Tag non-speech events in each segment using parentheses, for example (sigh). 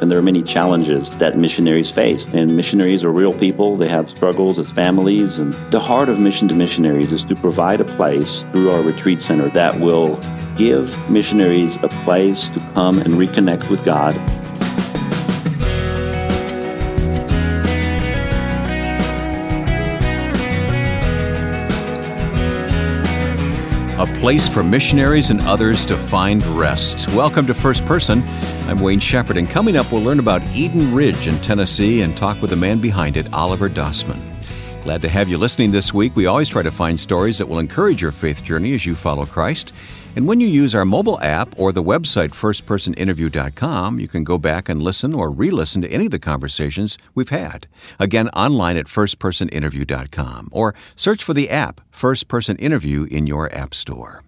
And there are many challenges that missionaries face. And missionaries are real people. They have struggles as families. And the heart of Mission to Missionaries is to provide a place through our retreat center that will give missionaries a place to come and reconnect with God a place for missionaries and others to find rest. Welcome to First Person. I'm Wayne Shepherd, and coming up, we'll learn about Eden Ridge in Tennessee and talk with the man behind it, Oliver Dossman. Glad to have you listening this week. We always try to find stories that will encourage your faith journey as you follow Christ. And when you use our mobile app or the website firstpersoninterview.com, you can go back and listen or re listen to any of the conversations we've had. Again, online at firstpersoninterview.com or search for the app First Person Interview in your App Store.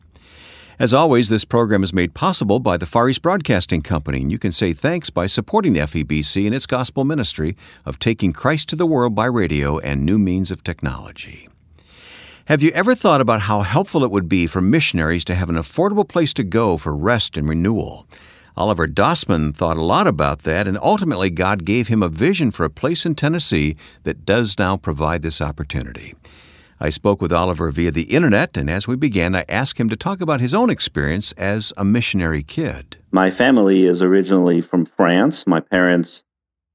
As always, this program is made possible by the Far East Broadcasting Company, and you can say thanks by supporting FEBC and its gospel ministry of taking Christ to the world by radio and new means of technology. Have you ever thought about how helpful it would be for missionaries to have an affordable place to go for rest and renewal? Oliver Dossman thought a lot about that, and ultimately, God gave him a vision for a place in Tennessee that does now provide this opportunity. I spoke with Oliver via the internet, and as we began, I asked him to talk about his own experience as a missionary kid. My family is originally from France. My parents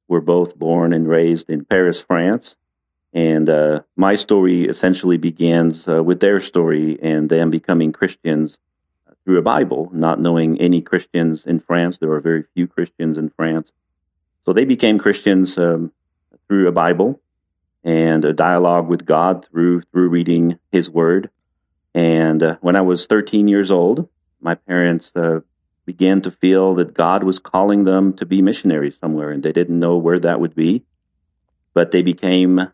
were both born and raised in Paris, France. And uh, my story essentially begins uh, with their story and them becoming Christians through a Bible, not knowing any Christians in France. There are very few Christians in France. So they became Christians um, through a Bible and a dialogue with God through through reading His Word. And uh, when I was 13 years old, my parents uh, began to feel that God was calling them to be missionaries somewhere, and they didn't know where that would be. But they became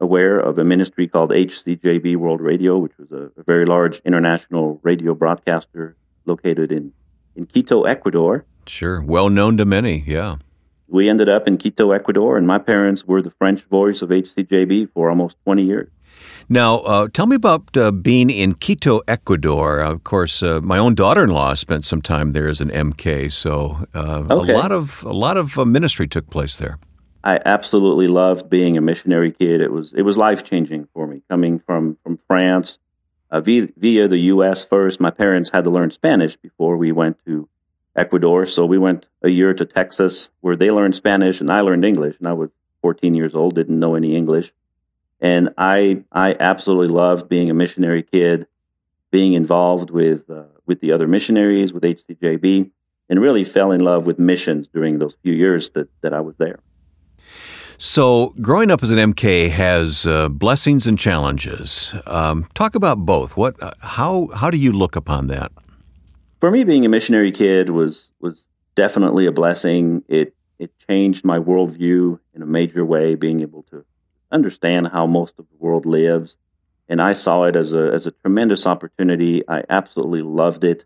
aware of a ministry called HCJB World Radio, which was a, a very large international radio broadcaster located in, in Quito, Ecuador. Sure, well known to many, yeah. We ended up in Quito, Ecuador, and my parents were the French voice of HCJB for almost 20 years. Now, uh, tell me about uh, being in Quito, Ecuador. Of course, uh, my own daughter-in-law spent some time there as an MK, so uh, okay. a lot of a lot of uh, ministry took place there. I absolutely loved being a missionary kid. It was it was life changing for me coming from from France uh, via, via the U.S. first. My parents had to learn Spanish before we went to Ecuador, so we went a year to Texas where they learned Spanish and I learned English. And I was 14 years old, didn't know any English, and I I absolutely loved being a missionary kid, being involved with uh, with the other missionaries with HCJB, and really fell in love with missions during those few years that that I was there. So, growing up as an MK has uh, blessings and challenges. Um, talk about both. What, uh, how, how do you look upon that? For me, being a missionary kid was was definitely a blessing. It it changed my worldview in a major way. Being able to understand how most of the world lives, and I saw it as a as a tremendous opportunity. I absolutely loved it.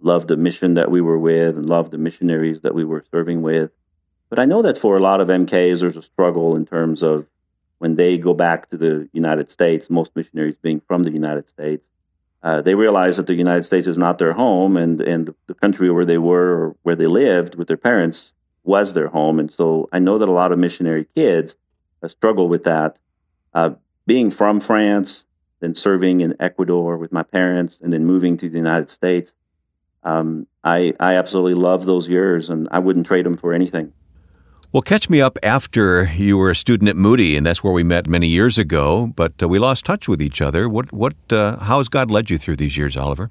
Loved the mission that we were with, and loved the missionaries that we were serving with. But I know that for a lot of MKs, there's a struggle in terms of when they go back to the United States, most missionaries being from the United States, uh, they realize that the United States is not their home, and, and the, country where they were or where they lived with their parents was their home. And so I know that a lot of missionary kids uh, struggle with that. Uh, being from France, then serving in Ecuador with my parents, and then moving to the United States, um, I, I absolutely love those years, and I wouldn't trade them for anything. Well, catch me up after you were a student at Moody, and that's where we met many years ago. But uh, we lost touch with each other. What, what, uh, how has God led you through these years, Oliver?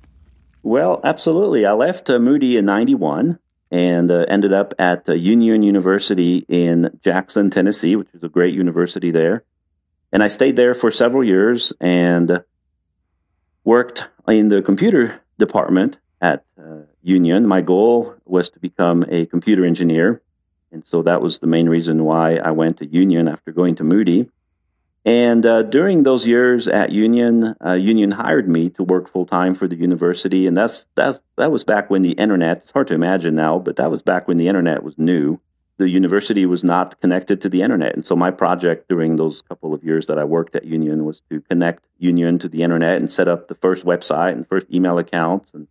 Well, absolutely. I left uh, Moody in '91 and uh, ended up at uh, Union University in Jackson, Tennessee, which is a great university there. And I stayed there for several years and worked in the computer department at uh, Union. My goal was to become a computer engineer and so that was the main reason why I went to Union after going to Moody. And uh, during those years at Union, uh, Union hired me to work full time for the university, and that's that that was back when the internet. It's hard to imagine now, but that was back when the internet was new. The university was not connected to the internet, and so my project during those couple of years that I worked at Union was to connect Union to the internet and set up the first website and first email accounts and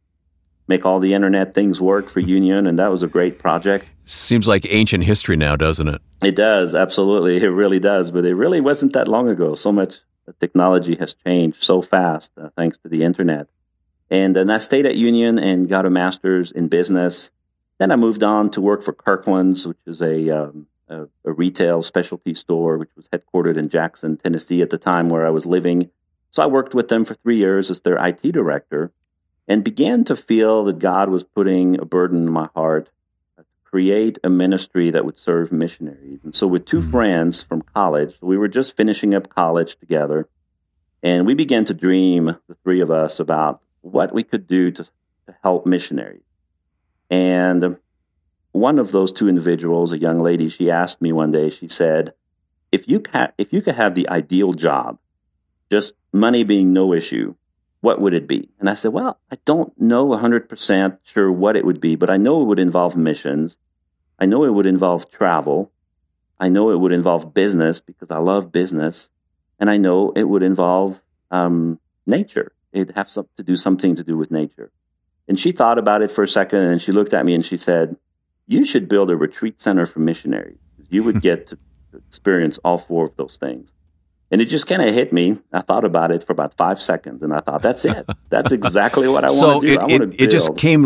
make all the internet things work for Union, and that was a great project. Seems like ancient history now, doesn't it? It does, absolutely. It really does. But it really wasn't that long ago. So much technology has changed so fast uh, thanks to the internet. And then I stayed at Union and got a master's in business. Then I moved on to work for Kirkland's, which is a, um, a, a retail specialty store, which was headquartered in Jackson, Tennessee at the time where I was living. So I worked with them for three years as their IT director and began to feel that God was putting a burden in my heart create a ministry that would serve missionaries. And so, with 2 mm-hmm. friends from college, we were just finishing up college together, and we began to dream, the three of us, about what we could do to, to help missionaries. And one of those two individuals, a young lady, she asked me one day, she said, if you, ca- if you could have the ideal job, just money being no issue, what would it be? And I said, well, I don't know 100% sure what it would be, but I know it would involve missions. I know it would involve travel. I know it would involve business because I love business. And I know it would involve um, nature. It'd have some, to do something to do with nature. And she thought about it for a second and she looked at me and she said, You should build a retreat center for missionaries. You would (laughs) get to experience all four of those things. And it just kind of hit me. I thought about it for about five seconds, and I thought, "That's it. That's exactly what I so want to do." It, it, it just came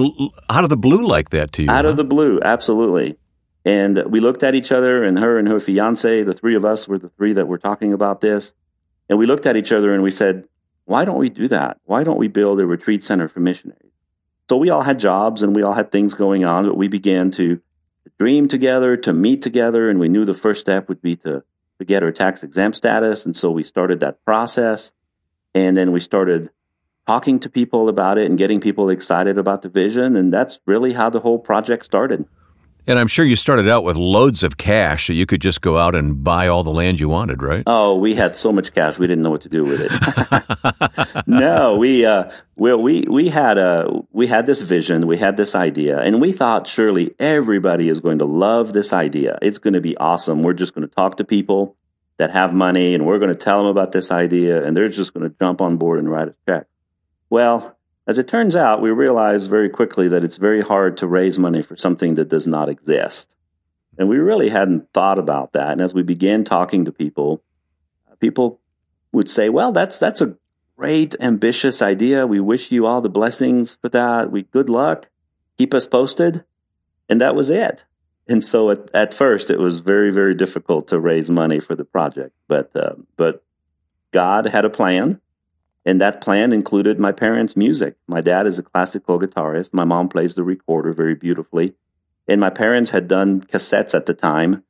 out of the blue like that to you. Out huh? of the blue, absolutely. And we looked at each other, and her and her fiance, the three of us were the three that were talking about this. And we looked at each other and we said, "Why don't we do that? Why don't we build a retreat center for missionaries?" So we all had jobs and we all had things going on, but we began to dream together, to meet together, and we knew the first step would be to to get our tax exempt status. And so we started that process. And then we started talking to people about it and getting people excited about the vision. And that's really how the whole project started. And I'm sure you started out with loads of cash so you could just go out and buy all the land you wanted, right? Oh, we had so much cash we didn't know what to do with it. (laughs) no, we uh, well we we had a we had this vision, we had this idea, and we thought surely everybody is going to love this idea. It's going to be awesome. We're just going to talk to people that have money, and we're going to tell them about this idea, and they're just going to jump on board and write a check. Well, as it turns out, we realized very quickly that it's very hard to raise money for something that does not exist. And we really hadn't thought about that. And as we began talking to people, people would say, "Well, that's that's a great ambitious idea. We wish you all the blessings for that. We good luck. Keep us posted." And that was it. And so at, at first, it was very very difficult to raise money for the project, but uh, but God had a plan and that plan included my parents' music. My dad is a classical guitarist. My mom plays the recorder very beautifully. And my parents had done cassettes at the time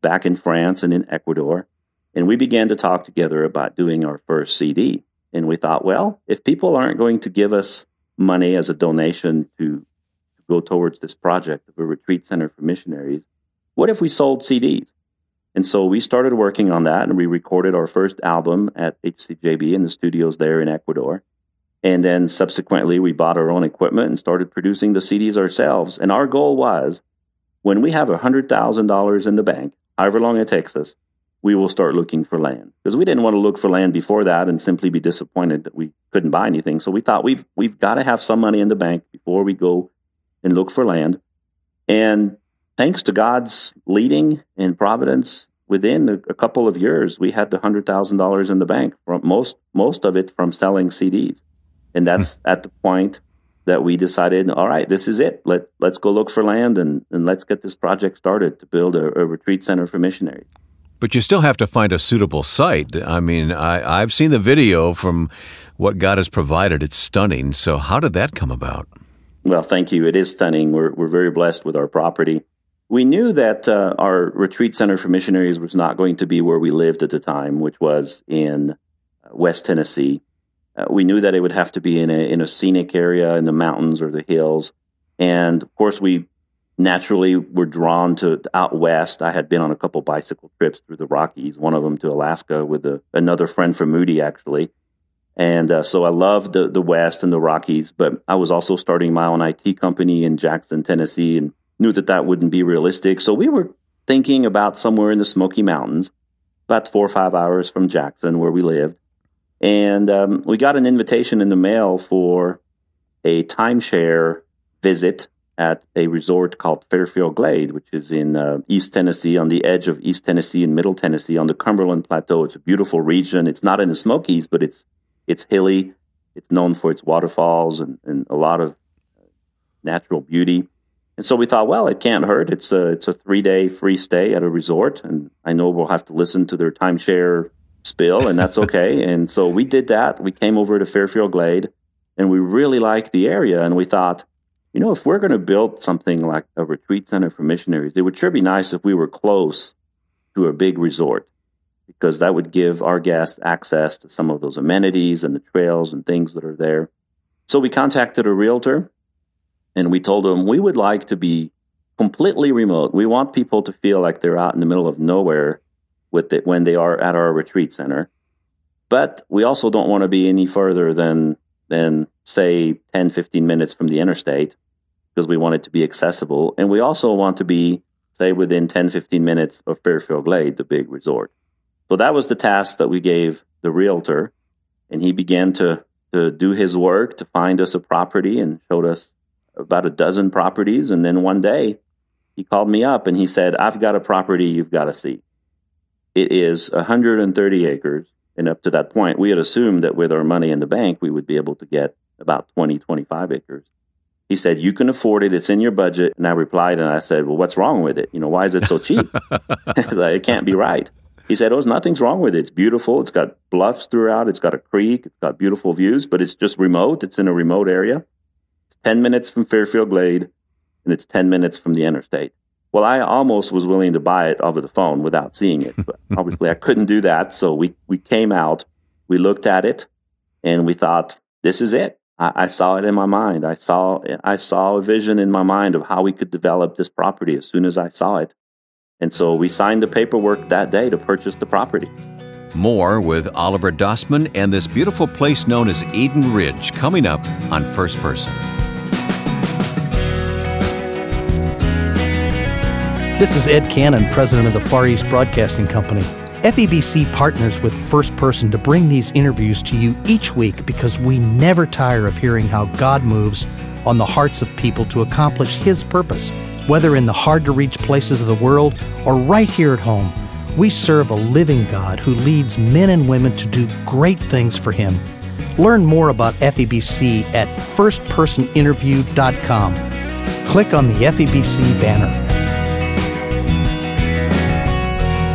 back in France and in Ecuador. And we began to talk together about doing our first CD. And we thought, well, if people aren't going to give us money as a donation to, go towards this project of a retreat center for missionaries, what if we sold CDs? And so we started working on that and we recorded our first album at HCJB in the studios there in Ecuador. And then subsequently, we bought our own equipment and started producing the CDs ourselves. And our goal was when we have $100,000 in the bank, however long it takes us, we will start looking for land. Because we didn't want to look for land before that and simply be disappointed that we couldn't buy anything. So we thought we've, we've got to have some money in the bank before we go and look for land. And thanks to God's leading and providence, within a, couple of years, we had the hundred thousand dollars in the bank. From most most of it from selling CDs, and that's hmm. at the point that we decided, all right, this is it. Let let's go look for land and and let's get this project started to build a, a retreat center for missionaries. But you still have to find a suitable site. I mean, I, I've seen the video from what God has provided. It's stunning. So, how did that come about? Well, thank you. It is stunning. We're, we're very blessed with our property. We knew that uh, our retreat center for missionaries was not going to be where we lived at the time, which was in uh, West Tennessee. Uh, we knew that it would have to be in a, in a scenic area in the mountains or the hills. And of course, we naturally were drawn to, out west. I had been on a couple bicycle trips through the Rockies, one of them to Alaska with a, another friend from Moody, actually. And uh, so I loved the, the West and the Rockies, but I was also starting my own IT company in Jackson, Tennessee, and knew that that wouldn't be realistic. So we were thinking about somewhere in the Smoky Mountains, about four or five hours from Jackson, where we lived. And um, we got an invitation in the mail for a timeshare visit at a resort called Fairfield Glade, which is in uh, East Tennessee, on the edge of East Tennessee and Middle Tennessee, on the Cumberland Plateau. It's a beautiful region. It's not in the Smokies, but it's it's hilly. It's known for its waterfalls and, and a lot of natural beauty. And so we thought, well, it can't hurt. It's a it's a three day free stay at a resort, and I know we'll have to listen to their timeshare spill, and that's (laughs) okay. and so we did that. We came over to Fairfield Glade, and we really liked the area, and we thought, you know, if we're going to build something like a retreat center for missionaries, it would sure be nice if we were close to a big resort because that would give our guests access to some of those amenities and the trails and things that are there. So we contacted a realtor and we told them we would like to be completely remote. We want people to feel like they're out in the middle of nowhere with it when they are at our retreat center. But we also don't want to be any further than than say 10 15 minutes from the interstate because we want it to be accessible. And we also want to be, say, within 10, 15 minutes of Fairfield Glade, the big resort. So that was the task that we gave the realtor. And he began to, to do his work to find us a property and showed us about a dozen properties. And then one day he called me up and he said, I've got a property you've got to see. It is 130 acres. And up to that point, we had assumed that with our money in the bank, we would be able to get about 20, 25 acres. He said, You can afford it. It's in your budget. And I replied and I said, Well, what's wrong with it? You know, why is it so cheap? (laughs) it can't be right. He said, Oh, nothing's wrong with it. It's beautiful. It's got bluffs throughout. It's got a creek. It's got beautiful views, but it's just remote. It's in a remote area. It's 10 minutes from Fairfield Glade and it's 10 minutes from the interstate. Well, I almost was willing to buy it over the phone without seeing it, but (laughs) obviously I couldn't do that. So we, we came out, we looked at it, and we thought, this is it. I, I, saw it in my mind. I saw I saw a vision in my mind of how we could develop this property as soon as I saw it. And so we signed the paperwork that day to purchase the property. More with Oliver Dossman and this beautiful place known as Eden Ridge coming up on First Person. This is Ed Cannon, president of the Far East Broadcasting Company. FEBC partners with First Person to bring these interviews to you each week because we never tire of hearing how God moves on the hearts of people to accomplish His purpose. Whether in the hard to reach places of the world or right here at home, we serve a living God who leads men and women to do great things for Him. Learn more about FEBC at firstpersoninterview.com. Click on the FEBC banner.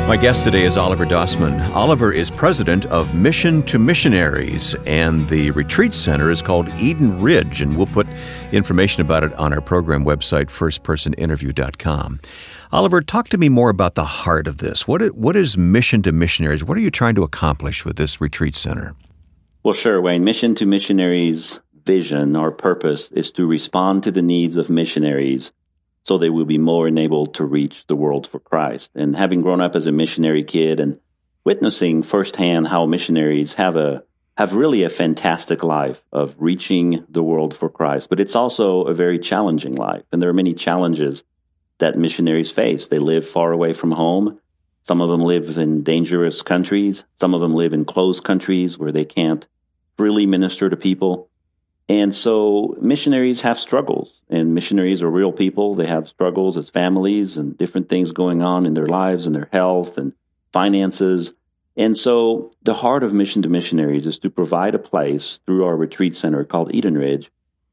My guest today is Oliver Dossman. Oliver is president of Mission to Missionaries, and the retreat center is called Eden Ridge, and we'll put information about it on our program website, firstpersoninterview.com. Oliver, talk to me more about the heart of this. What is, what is Mission to Missionaries? What are you trying to accomplish with this retreat center? Well, sure, Wayne. Mission to Missionaries' vision or purpose is to respond to the needs of missionaries so they will be more enabled to reach the world for Christ. And having grown up as a missionary kid and witnessing firsthand how missionaries have a have really a fantastic life of reaching the world for Christ, but it's also a very challenging life. And there are many challenges that missionaries face. They live far away from home. Some of them live in dangerous countries. Some of them live in closed countries where they can't freely minister to people. And so missionaries have struggles, and missionaries are real people. They have struggles as families and different things going on in their lives and their health and finances. And so the heart of Mission to Missionaries is to provide a place through our retreat center called Eden Ridge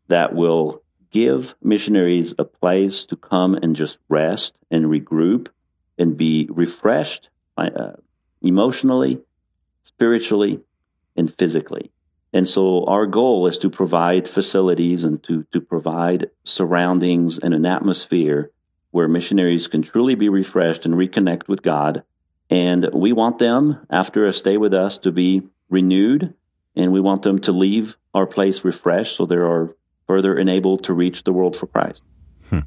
that will give missionaries a place to come and just rest and regroup and be refreshed uh, emotionally, spiritually, and physically. And so our goal is to provide facilities and to, to provide surroundings and an atmosphere where missionaries can truly be refreshed and reconnect with God. And we want them, after a stay with us, to be renewed, and we want them to leave our place refreshed so they are further enabled to reach the world for Christ. Hmm.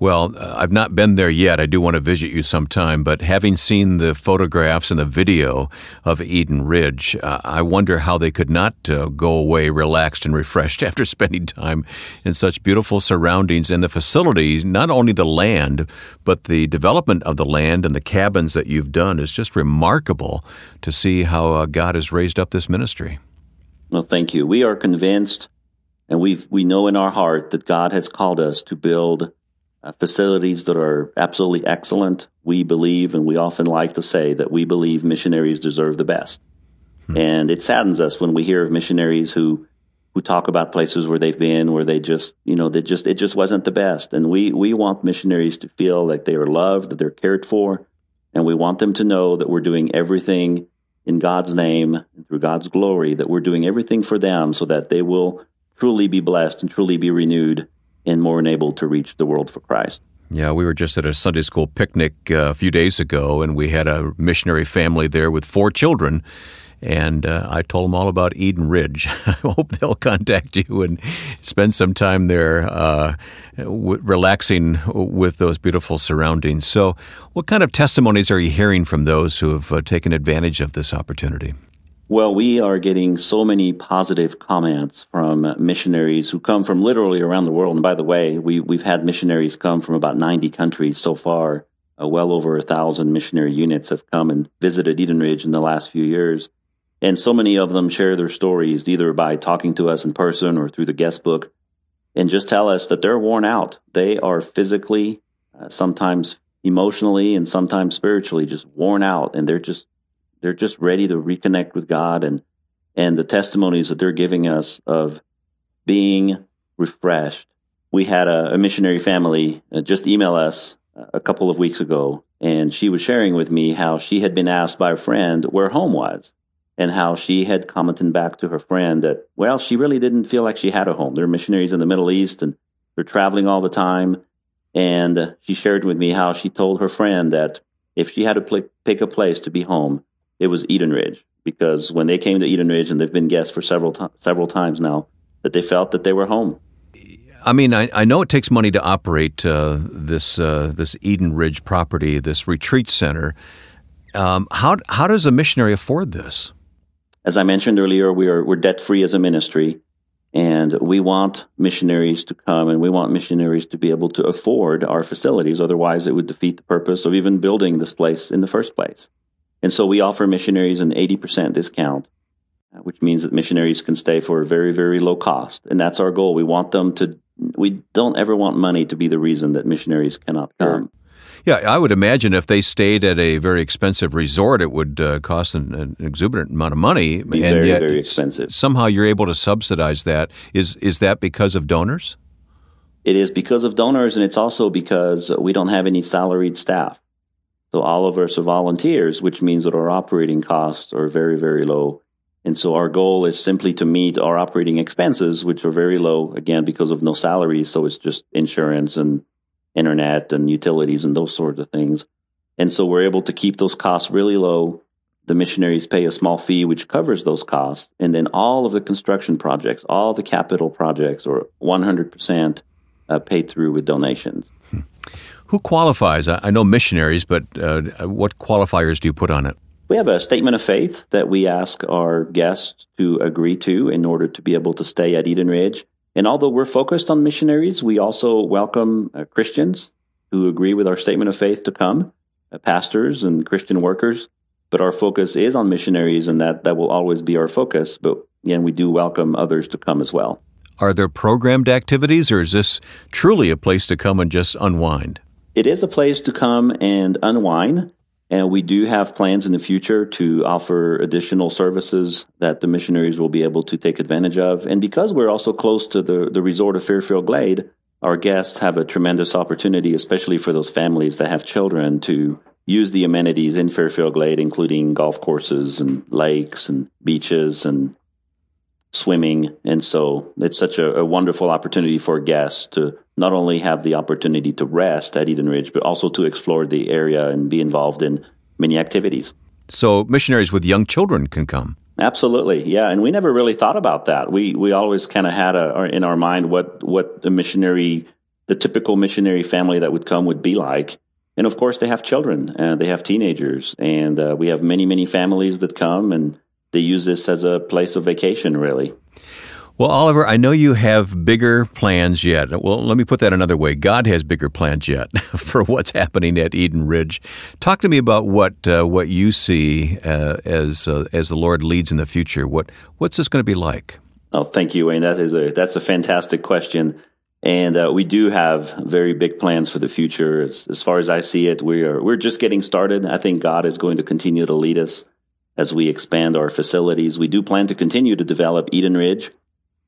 Well, uh, I've not been there yet. I do want to visit you sometime, but having seen the photographs and the video of Eden Ridge, uh, I wonder how they could not uh, go away relaxed and refreshed (laughs) after spending time in such beautiful surroundings and the facilities, not only the land, but the development of the land and the cabins that you've done is just remarkable to see how uh, God has raised up this ministry. Well, thank you. We are convinced And we we know in our heart that God has called us to build uh, facilities that are absolutely excellent. We believe, and we often like to say that we believe missionaries deserve the best. Hmm. And it saddens us when we hear of missionaries who who talk about places where they've been where they just you know they just it just wasn't the best. And we we want missionaries to feel like they are loved, that they're cared for, and we want them to know that we're doing everything in God's name and through God's glory, that we're doing everything for them so that they will truly be blessed and truly be renewed and more enabled to reach the world for Christ. Yeah, we were just at a Sunday school picnic uh, a few days ago, and we had a missionary family there with four children. And uh, I told them all about Eden Ridge. (laughs) I hope they'll contact you and spend some time there uh, w- relaxing with those beautiful surroundings. So, what kind of testimonies are you hearing from those who have uh, taken advantage of this opportunity? Well, we are getting so many positive comments from missionaries who come from literally around the world. And by the way, we, we've had missionaries come from about 90 countries so far. Uh, well over a thousand missionary units have come and visited Eden Ridge in the last few years. And so many of them share their stories either by talking to us in person or through the guest book and just tell us that they're worn out. They are physically, uh, sometimes emotionally, and sometimes spiritually just worn out. And they're just they're just ready to reconnect with God and and the testimonies that they're giving us of being refreshed. We had a, a missionary family uh, just email us a couple of weeks ago, and she was sharing with me how she had been asked by a friend where home was, and how she had commented back to her friend that, well, she really didn't feel like she had a home. They're missionaries in the Middle East, and they're traveling all the time. And she shared with me how she told her friend that if she had to pl- pick a place to be home, it was Eden Ridge because when they came to Eden Ridge and they've been guests for several to- several times now, that they felt that they were home. I mean, I, I know it takes money to operate uh, this uh, this Eden Ridge property, this retreat center. Um, how how does a missionary afford this? As I mentioned earlier, we are we're debt free as a ministry, and we want missionaries to come, and we want missionaries to be able to afford our facilities. Otherwise, it would defeat the purpose of even building this place in the first place. And so we offer missionaries an 80% discount, uh, which means that missionaries can stay for a very, very low cost. And that's our goal. We want them to, we don't ever want money to be the reason that missionaries cannot come. Yeah, I would imagine if they stayed at a very expensive resort, it would uh, cost an, an, exuberant amount of money. Be and very, yet, very expensive. Somehow you're able to subsidize that. Is is that because of donors? It is because of donors, and it's also because we don't have any salaried staff. So all of us are volunteers, which means that our operating costs are very, very low. And so our goal is simply to meet our operating expenses, which are very low, again, because of no salaries. So it's just insurance and internet and utilities and those sorts of things. And so we're able to keep those costs really low. The missionaries pay a small fee, which covers those costs. And then all of the construction projects, all the capital projects are 100% uh, paid through with donations. Who qualifies? I know missionaries, but uh, what qualifiers do you put on it? We have a statement of faith that we ask our guests to agree to in order to be able to stay at Eden Ridge. And although we're focused on missionaries, we also welcome uh, Christians who agree with our statement of faith to come, uh, pastors and Christian workers. But our focus is on missionaries, and that, that will always be our focus. But again, we do welcome others to come as well. Are there programmed activities, or is this truly a place to come and just unwind? It is a place to come and unwind. And we do have plans in the future to offer additional services that the missionaries will be able to take advantage of. And because we're also close to the, the resort of Fairfield Glade, our guests have a tremendous opportunity, especially for those families that have children, to use the amenities in Fairfield Glade, including golf courses and lakes and beaches and swimming. And so it's such a, a, wonderful opportunity for guests to not only have the opportunity to rest at Eden Ridge, but also to explore the area and be involved in many activities. So missionaries with young children can come. Absolutely, yeah, and we never really thought about that. We we always kind of had a, in our mind what what the missionary, the typical missionary family that would come would be like, and of course they have children and they have teenagers, and uh, we have many many families that come and they use this as a place of vacation, really. Well, Oliver, I know you have bigger plans yet. Well, let me put that another way. God has bigger plans yet (laughs) for what's happening at Eden Ridge. Talk to me about what uh, what you see uh, as uh, as the Lord leads in the future. What what's this going to be like? Oh, thank you, Wayne. That is a that's a fantastic question, and uh, we do have very big plans for the future. As, as far as I see it, we are we're just getting started. I think God is going to continue to lead us as we expand our facilities. We do plan to continue to develop Eden Ridge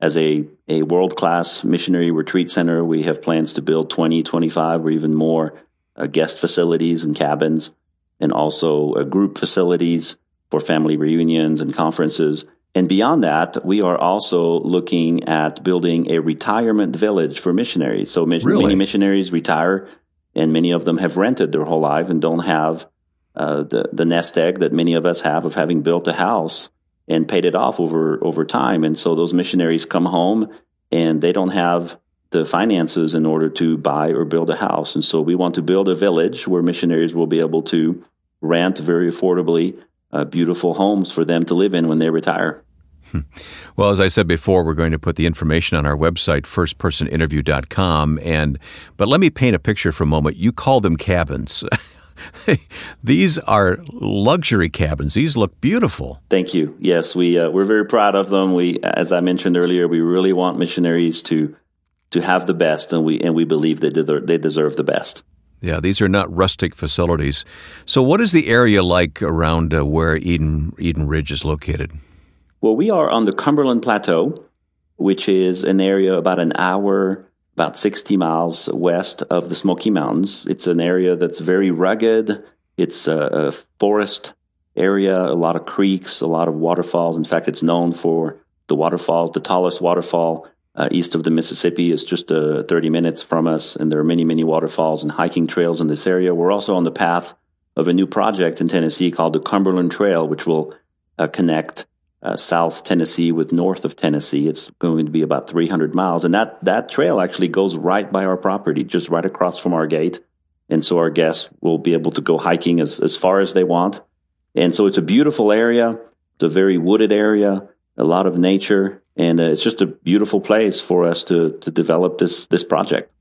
as a, a world class missionary retreat center. We have plans to build 20, 25, or even more uh, guest facilities and cabins, and also uh, group facilities for family reunions and conferences. And beyond that, we are also looking at building a retirement village for missionaries. So really? many missionaries retire, and many of them have rented their whole life and don't have uh, the the nest egg that many of us have of having built a house and paid it off over over time. And so those missionaries come home and they don't have the finances in order to buy or build a house. And so we want to build a village where missionaries will be able to rent very affordably uh, beautiful homes for them to live in when they retire. Hmm. Well, as I said before, we're going to put the information on our website, firstpersoninterview.com. And but let me paint a picture for a moment. You call them cabins. (laughs) (laughs) These are luxury cabins. These look beautiful. Thank you. Yes, we uh, we're very proud of them. We, as I mentioned earlier, we really want missionaries to to have the best, and we and we believe they they deserve the best. Yeah, these are not rustic facilities. So, what is the area like around uh, where Eden Eden Ridge is located? Well, we are on the Cumberland Plateau, which is an area about an hour, about 60 miles west of the Smoky Mountains. It's an area that's very rugged. It's a, a forest area, a lot of creeks, a lot of waterfalls. In fact, it's known for the waterfall, the tallest waterfall uh, east of the Mississippi is just uh, 30 minutes from us, and there are many, many waterfalls and hiking trails in this area. We're also on the path of a new project in Tennessee called the Cumberland Trail, which will uh, connect uh, South Tennessee with north of Tennessee. It's going to be about 300 miles, and that that trail actually goes right by our property, just right across from our gate. And so our guests will be able to go hiking as, as far as they want. And so it's a beautiful area. It's a very wooded area, a lot of nature, and uh, it's just a beautiful place for us to to develop this this project.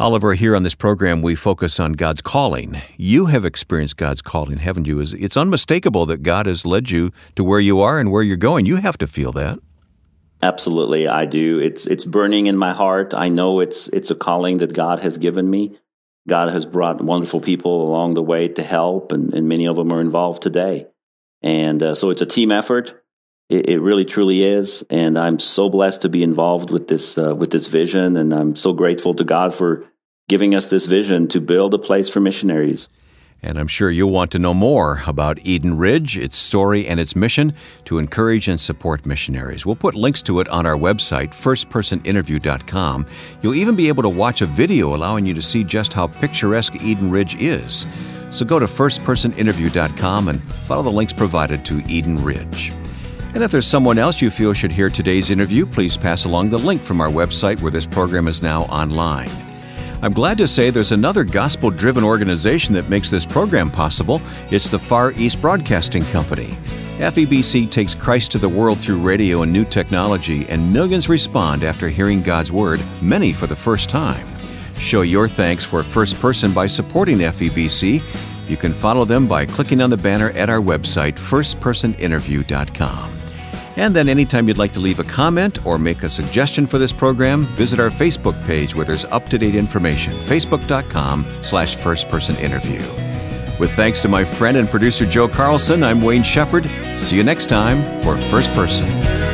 Oliver, here on this program, we focus on God's calling. You have experienced God's calling, haven't you? It's unmistakable that God has led you to where you are and where you're going. You have to feel that. Absolutely, I do. It's it's burning in my heart. I know it's it's a calling that God has given me. God has brought wonderful people along the way to help, and, and many of them are involved today. And uh, so it's a team effort. It, it, really, truly is, and I'm so blessed to be involved with this uh, with this vision, and I'm so grateful to God for giving us this vision to build a place for missionaries. And I'm sure you'll want to know more about Eden Ridge, its story, and its mission to encourage and support missionaries. We'll put links to it on our website, firstpersoninterview.com. You'll even be able to watch a video allowing you to see just how picturesque Eden Ridge is. So go to firstpersoninterview.com and follow the links provided to Eden Ridge. And if there's someone else you feel should hear today's interview, please pass along the link from our website where this program is now online. I'm glad to say there's another gospel driven organization that makes this program possible. It's the Far East Broadcasting Company. FEBC takes Christ to the world through radio and new technology, and millions respond after hearing God's Word, many for the first time. Show your thanks for First Person by supporting FEBC. You can follow them by clicking on the banner at our website, firstpersoninterview.com. And then anytime you'd like to leave a comment or make a suggestion for this program, visit our Facebook page where there's up-to-date information, facebook.com slash firstpersoninterview. With thanks to my friend and producer Joe Carlson, I'm Wayne Shepherd. See you next time for First Person.